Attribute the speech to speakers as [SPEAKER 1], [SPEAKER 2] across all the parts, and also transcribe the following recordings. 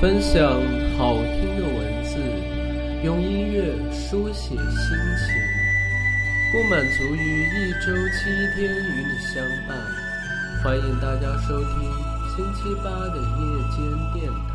[SPEAKER 1] 分享好听的文字，用音乐书写心情，不满足于一周七天与你相伴。欢迎大家收听星期八的夜间电台。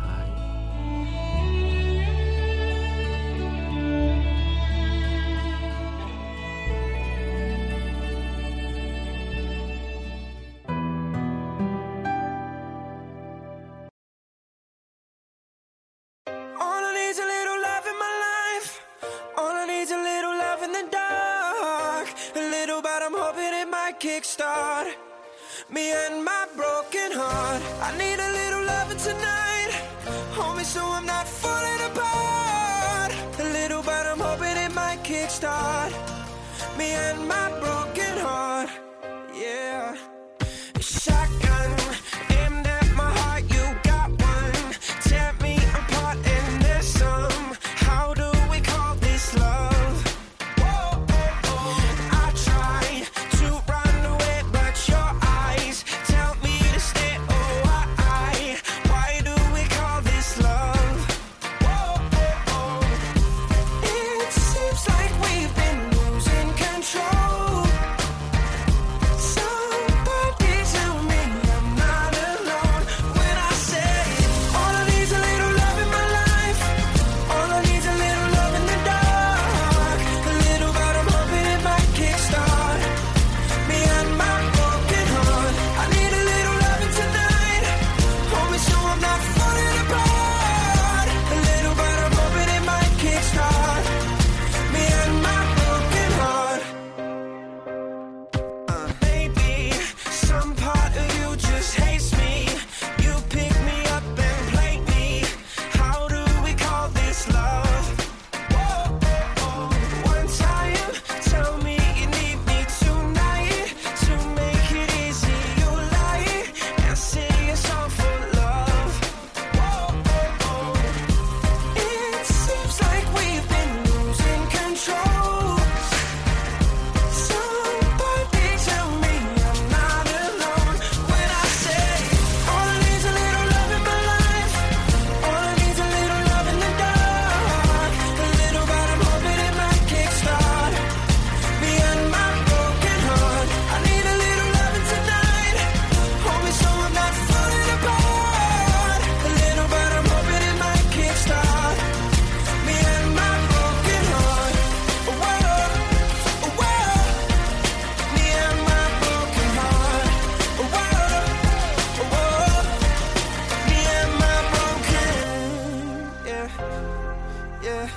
[SPEAKER 2] Yeah,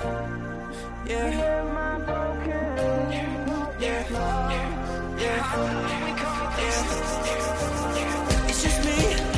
[SPEAKER 2] yeah. Yeah, yeah, yeah. It's just me.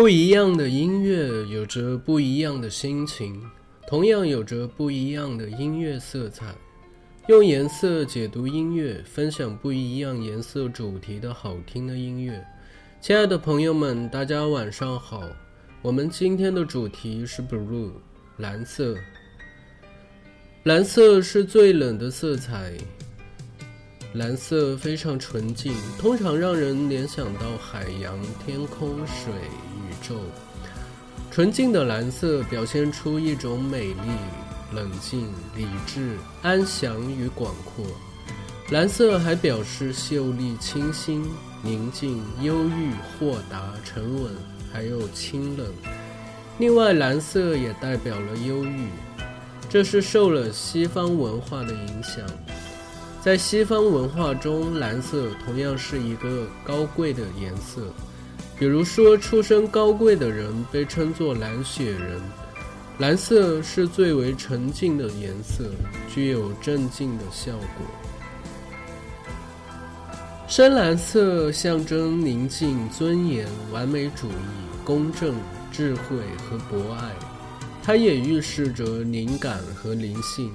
[SPEAKER 1] 不一样的音乐有着不一样的心情，同样有着不一样的音乐色彩。用颜色解读音乐，分享不一样颜色主题的好听的音乐。亲爱的朋友们，大家晚上好。我们今天的主题是 blue，蓝色。蓝色是最冷的色彩，蓝色非常纯净，通常让人联想到海洋、天空、水、宙。纯净的蓝色表现出一种美丽、冷静、理智、安详与广阔。蓝色还表示秀丽、清新、宁静、忧郁、豁达、沉稳，还有清冷。另外，蓝色也代表了忧郁，这是受了西方文化的影响。在西方文化中，蓝色同样是一个高贵的颜色，
[SPEAKER 2] 比如说，出身高贵的人被称作蓝血人。蓝色是最为沉静的颜色，具有镇静的效果。深蓝色象征宁静、尊严、完美主义、公正、智慧和博爱，它也预示着灵感和灵性。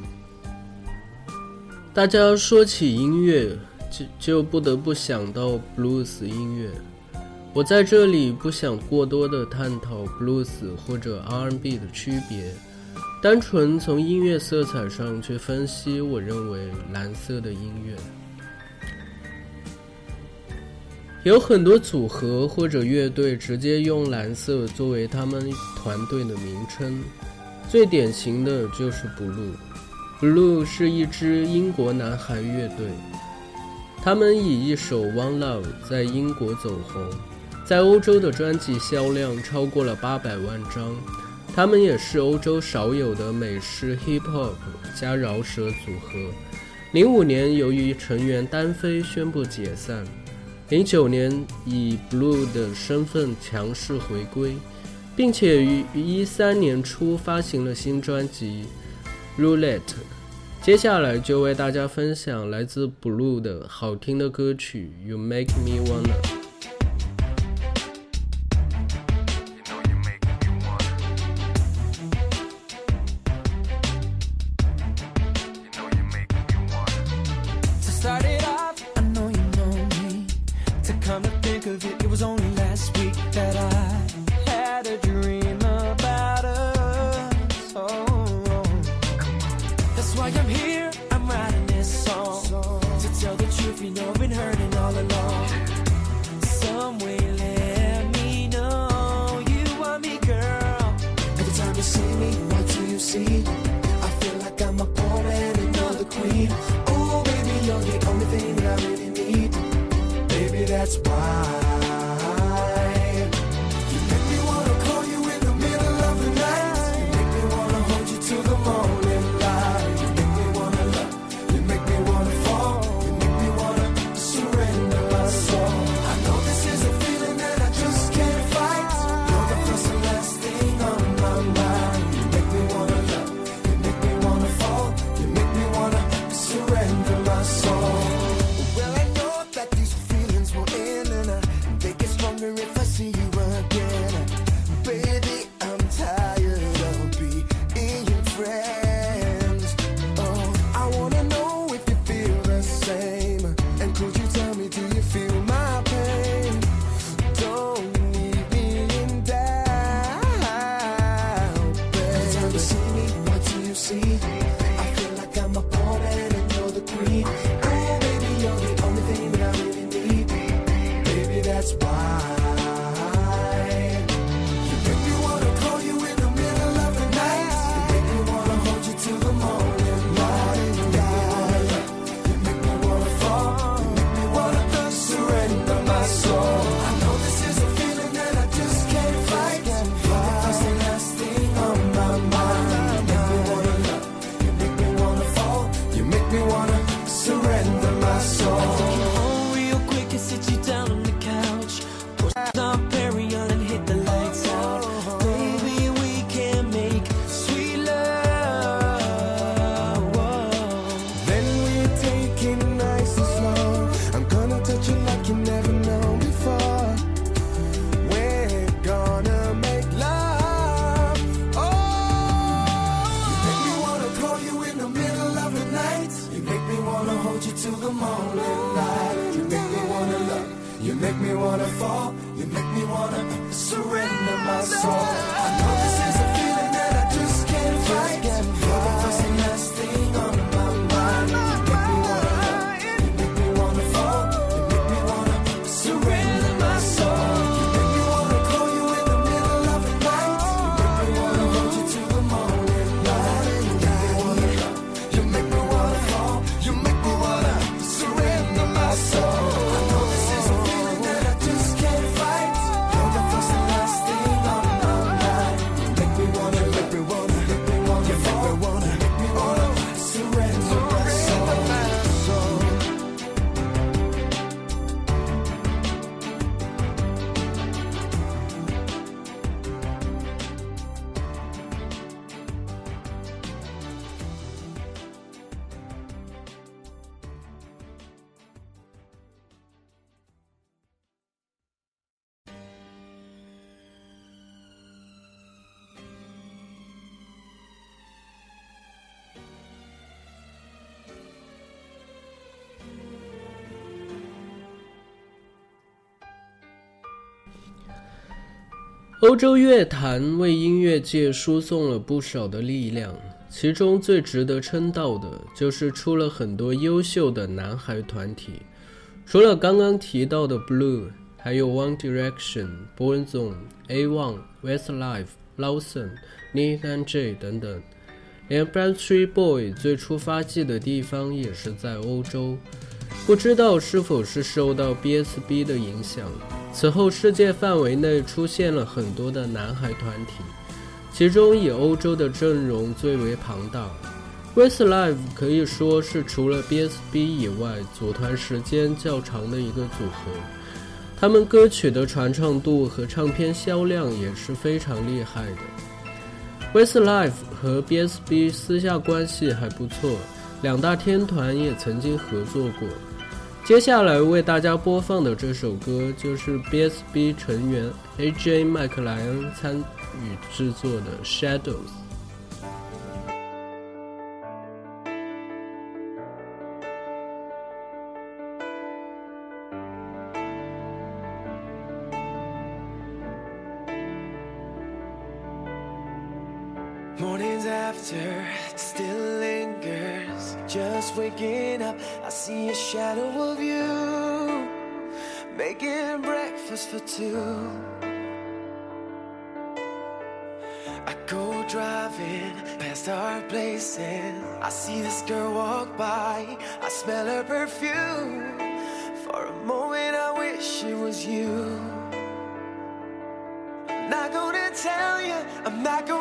[SPEAKER 2] 大家说起音乐，就就不得不想到 blues 音乐。我在这里不想过多的探讨 blues 或者 R&B 的区别，单纯从音乐色彩上去分析，我认为蓝色的音乐有很多组合或者乐队直接用蓝色作为他们团队的名称，最典型的就是 Blue。Blue 是一支英国男孩乐队，他们以一首《One Love》在英国走红。在欧洲的专辑销量超过了八百万张，他们也是欧洲少有的美式 hip hop 加饶舌组合。零五年由于成员单飞宣布解散，零九年以 Blue 的身份强势回归，并且于一三年初发行了新专辑《Roulette》。接下来就为大家分享来自 Blue 的好听的歌曲《You Make Me Wanna》。
[SPEAKER 3] 欧洲乐坛为音乐界输送了不少的力量，其中最值得称道的就是出了很多优秀的男孩团体。除了刚刚提到的 Blue，还有 One Direction、Born Zone、A One、Westlife、Lawson、Nick and Jay 等等。连 b a c k t r e e Boy 最初发迹的地方也是在欧洲，不知道是否是受到 BSB 的影响。此后，世界范围内出现了很多的男孩团体，其中以欧洲的阵容最为庞大。Westlife 可以说是除了 BSB 以外组团时间较长的一个组合，他们歌曲的传唱度和唱片销量也是非常厉害的。Westlife 和 BSB 私下关系还不错，两大天团也曾经合作过。接下来为大家播放的这首歌就是 BSB 成员 AJ 麦克莱恩参与制作的《Shadows》。
[SPEAKER 2] like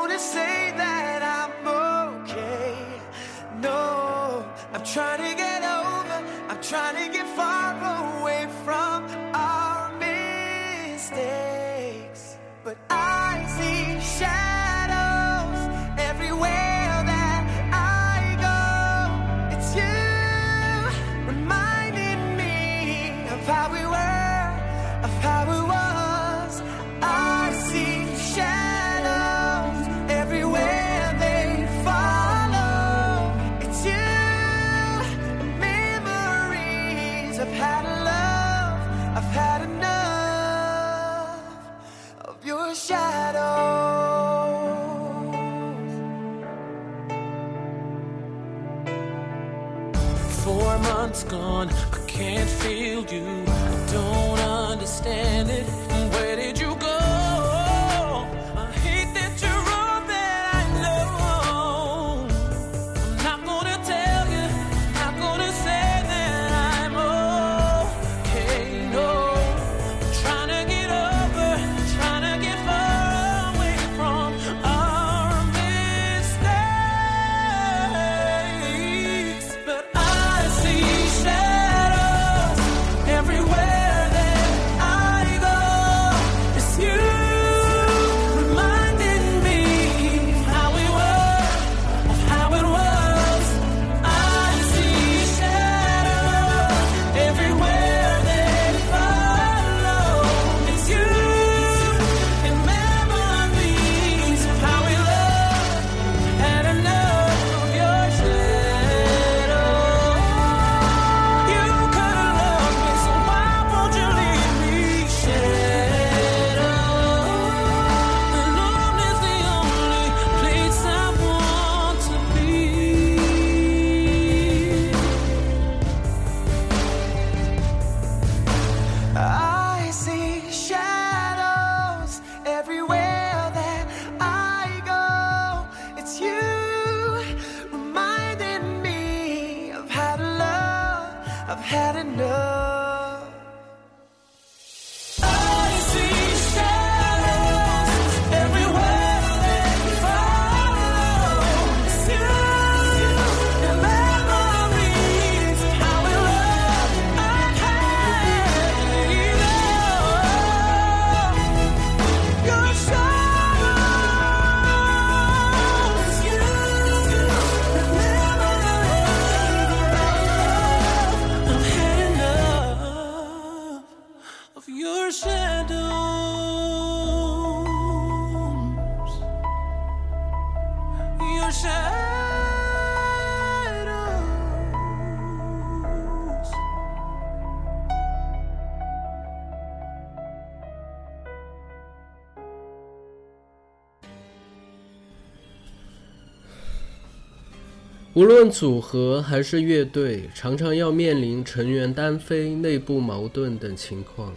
[SPEAKER 2] 论组合还是乐队，常常要面临成员单飞、内部矛盾等情况，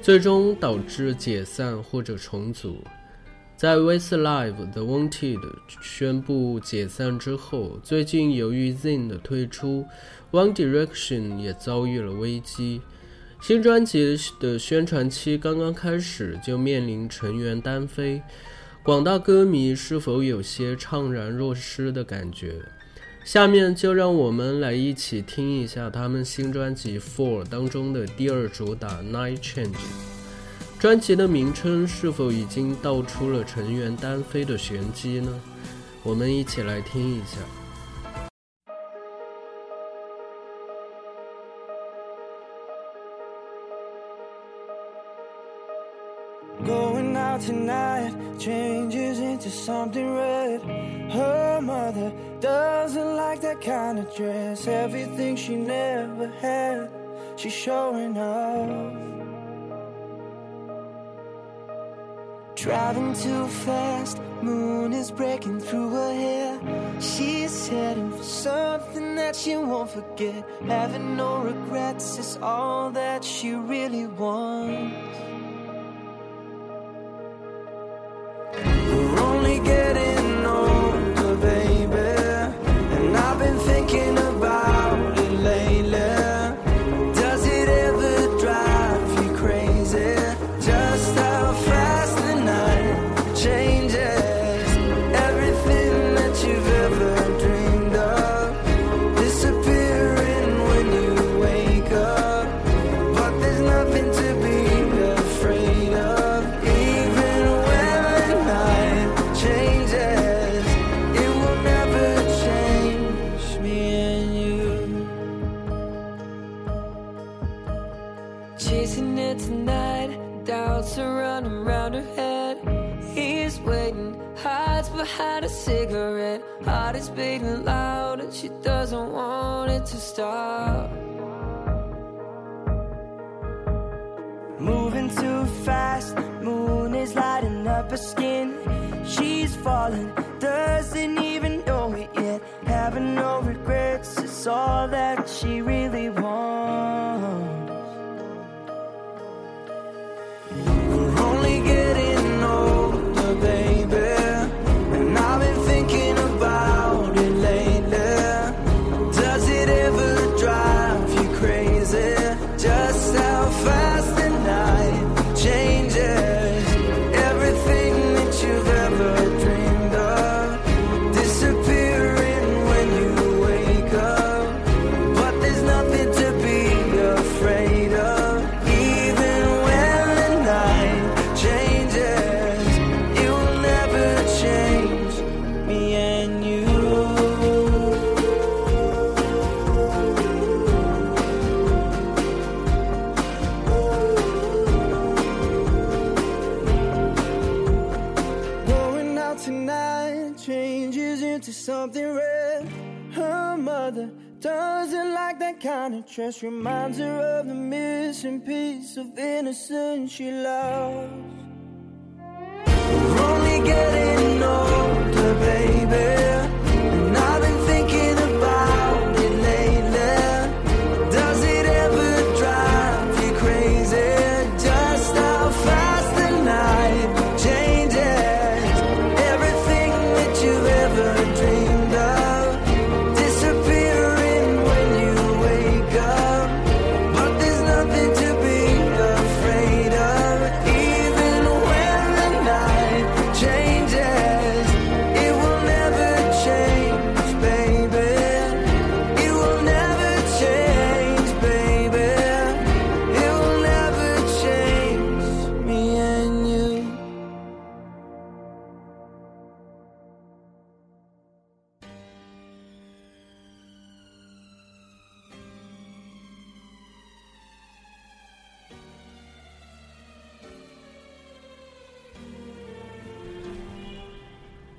[SPEAKER 2] 最终导致解散或者重组。在 Westlife The Wanted 宣布解散之后，最近由于 Zen 的推出，One Direction 也遭遇了危机。新专辑的宣传期刚刚开始，就面临成员单飞，广大歌迷是否有些怅然若失的感觉？下面就让我们来一起听一下他们新专辑《Four》当中的第二主打《Night Change》。专辑的名称是否已经道出了成员单飞的玄机呢？我们一起来听一下。
[SPEAKER 1] Going out tonight changes into something red. Her mother doesn't like that kind of dress. Everything she never had, she's showing off. Driving too fast, moon is breaking through her hair. She's heading for something that she won't forget. Having no regrets is all that she really wants. Behind a cigarette. Heart is beating loud, and she doesn't want it to stop. Moving too fast, moon is lighting up her skin. She's falling, doesn't even know it yet. Having no regrets is all that she really wants. Kind. Reminds her of the missing piece of innocence she lost. We're only getting older, baby.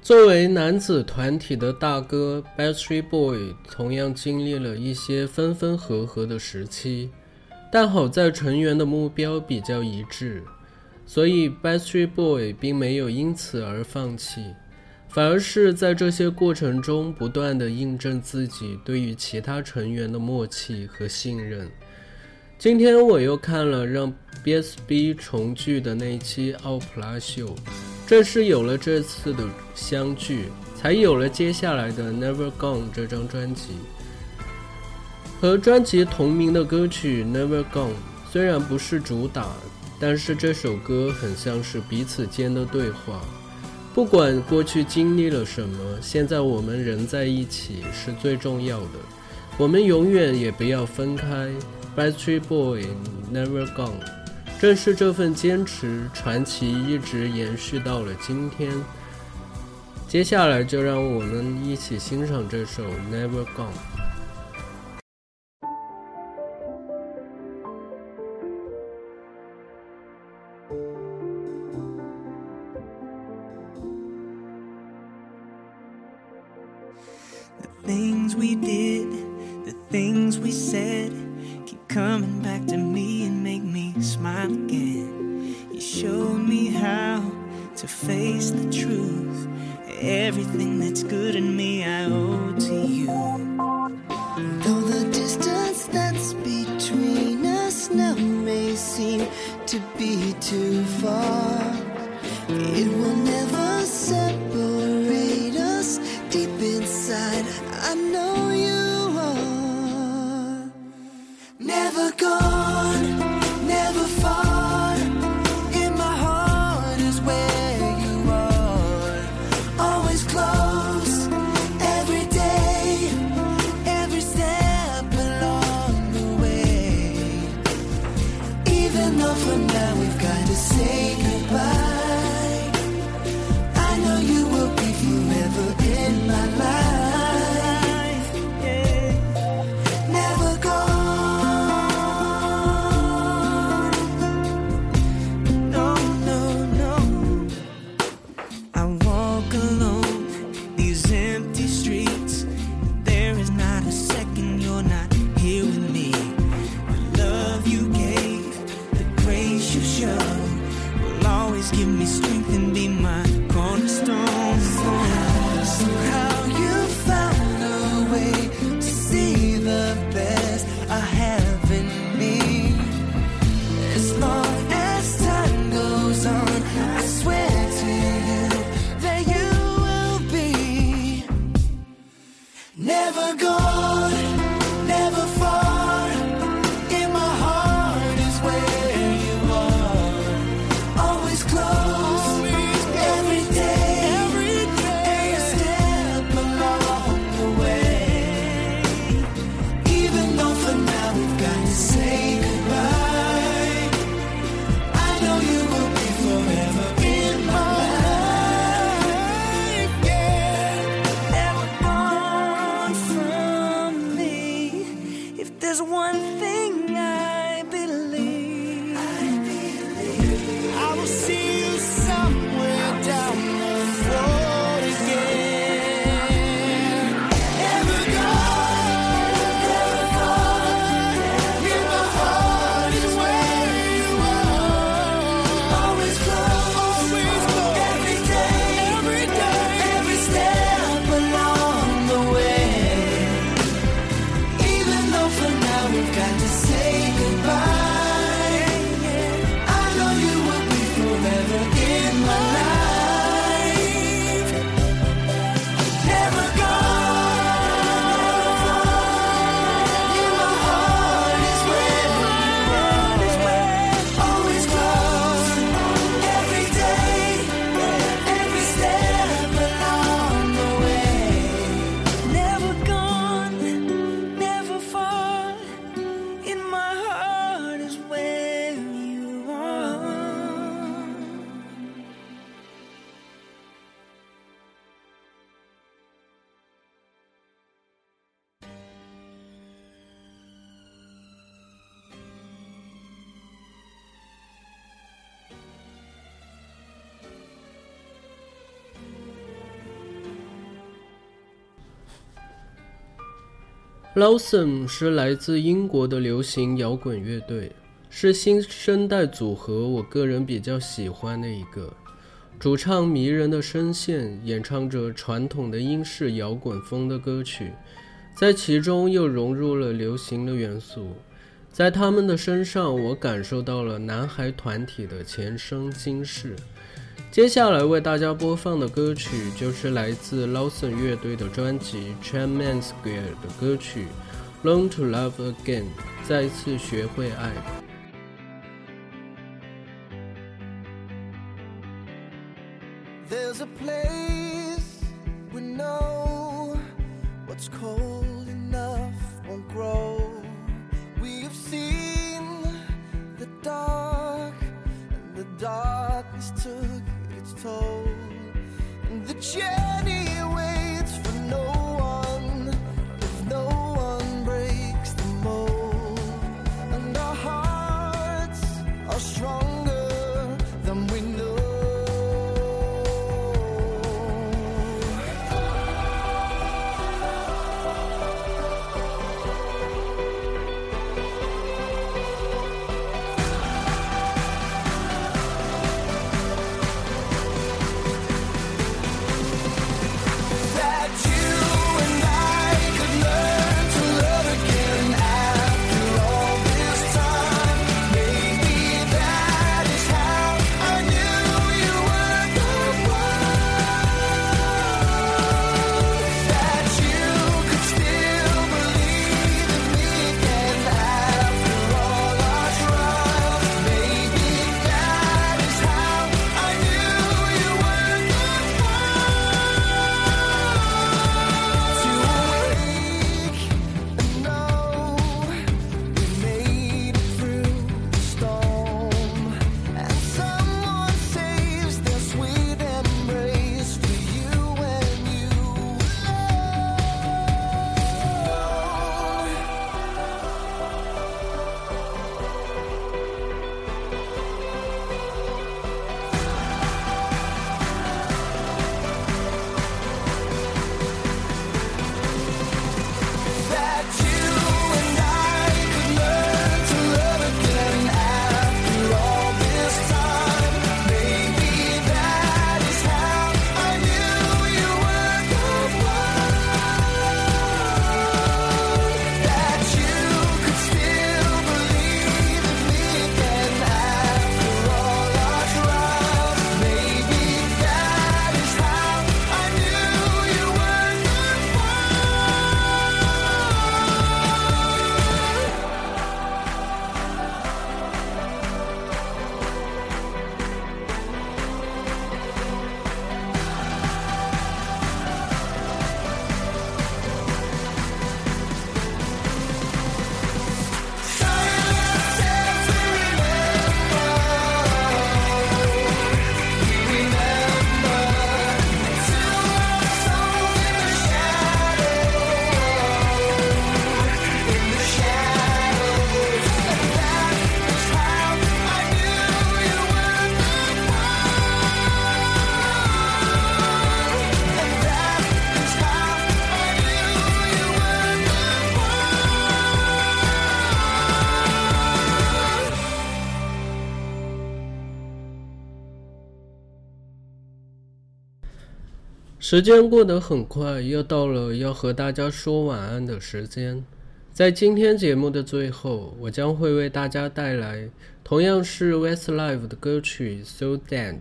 [SPEAKER 2] 作为男子团体的大哥 b a t t e r y Boy，同样经历了一些分分合合的时期，但好在成员的目标比较一致，所以 b a t t e r y Boy 并没有因此而放弃，反而是在这些过程中不断的印证自己对于其他成员的默契和信任。今天我又看了让 BSB 重聚的那一期《奥普拉秀》。正是有了这次的相聚，才有了接下来的 never gone。这张专辑和专辑同名的歌曲 never gone，虽然不是主打，但是这首歌很像是彼此间的对话。不管过去经历了什么，现在我们仍在一起是最重要的。我们永远也不要分开，by three boy never gone。正是这份坚持传奇一直延续到了今天。接下来就让我们一起欣赏这首 never gone
[SPEAKER 1] to
[SPEAKER 4] be too far. It will never separate us deep inside. I know you are never gone.
[SPEAKER 1] and be my.
[SPEAKER 2] Lawson 是来自英国的流行摇滚乐队，是新生代组合我个人比较喜欢的一个。主唱迷人的声线，演唱着传统的英式摇滚风的歌曲，在其中又融入了流行的元素。在他们的身上，我感受到了男孩团体的前生今世。接下来为大家播放的歌曲就是来自 Lawson 乐队的专辑《Chain Man Square》的歌曲《Learn to Love Again》，再次学会爱。
[SPEAKER 1] There's a place we know what's cold enough won't grow. We have seen the dark, and the darkness took its toll. share.
[SPEAKER 2] 时间过得很快，又到了要和大家说晚安的时间。在今天节目的最后，我将会为大家带来同样是 Westlife 的歌曲《So Dead》。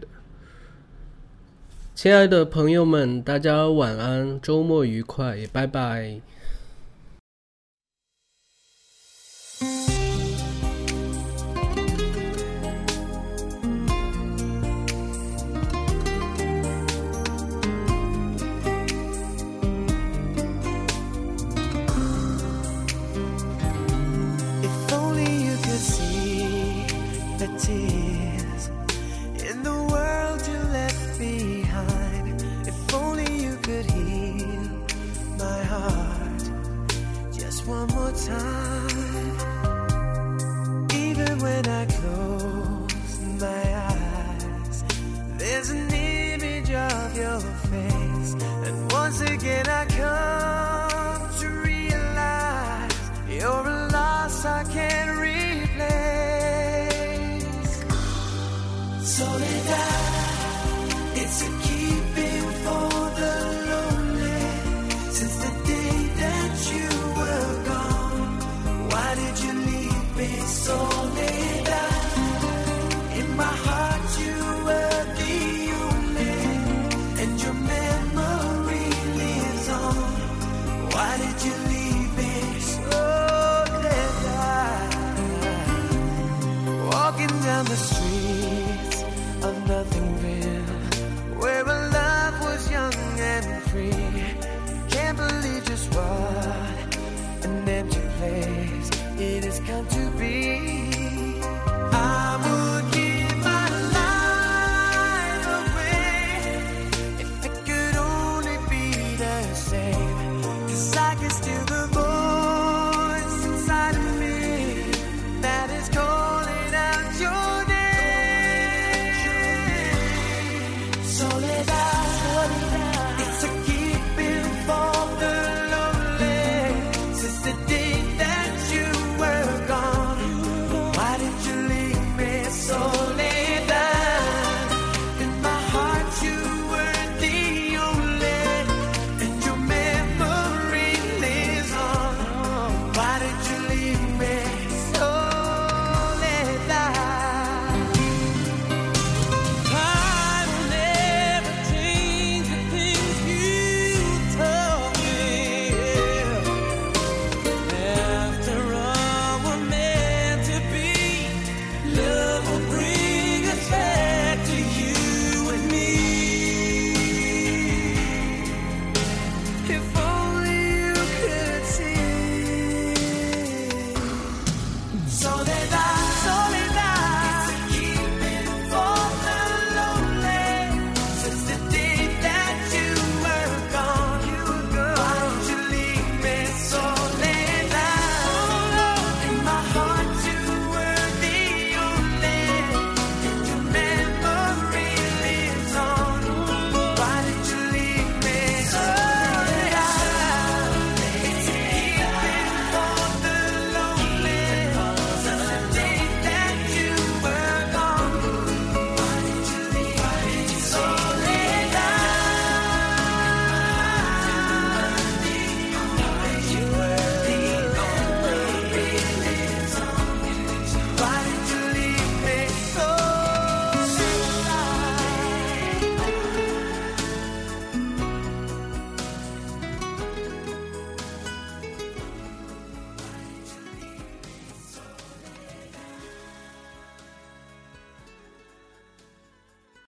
[SPEAKER 2] 亲爱的朋友们，大家晚安，周末愉快，拜拜。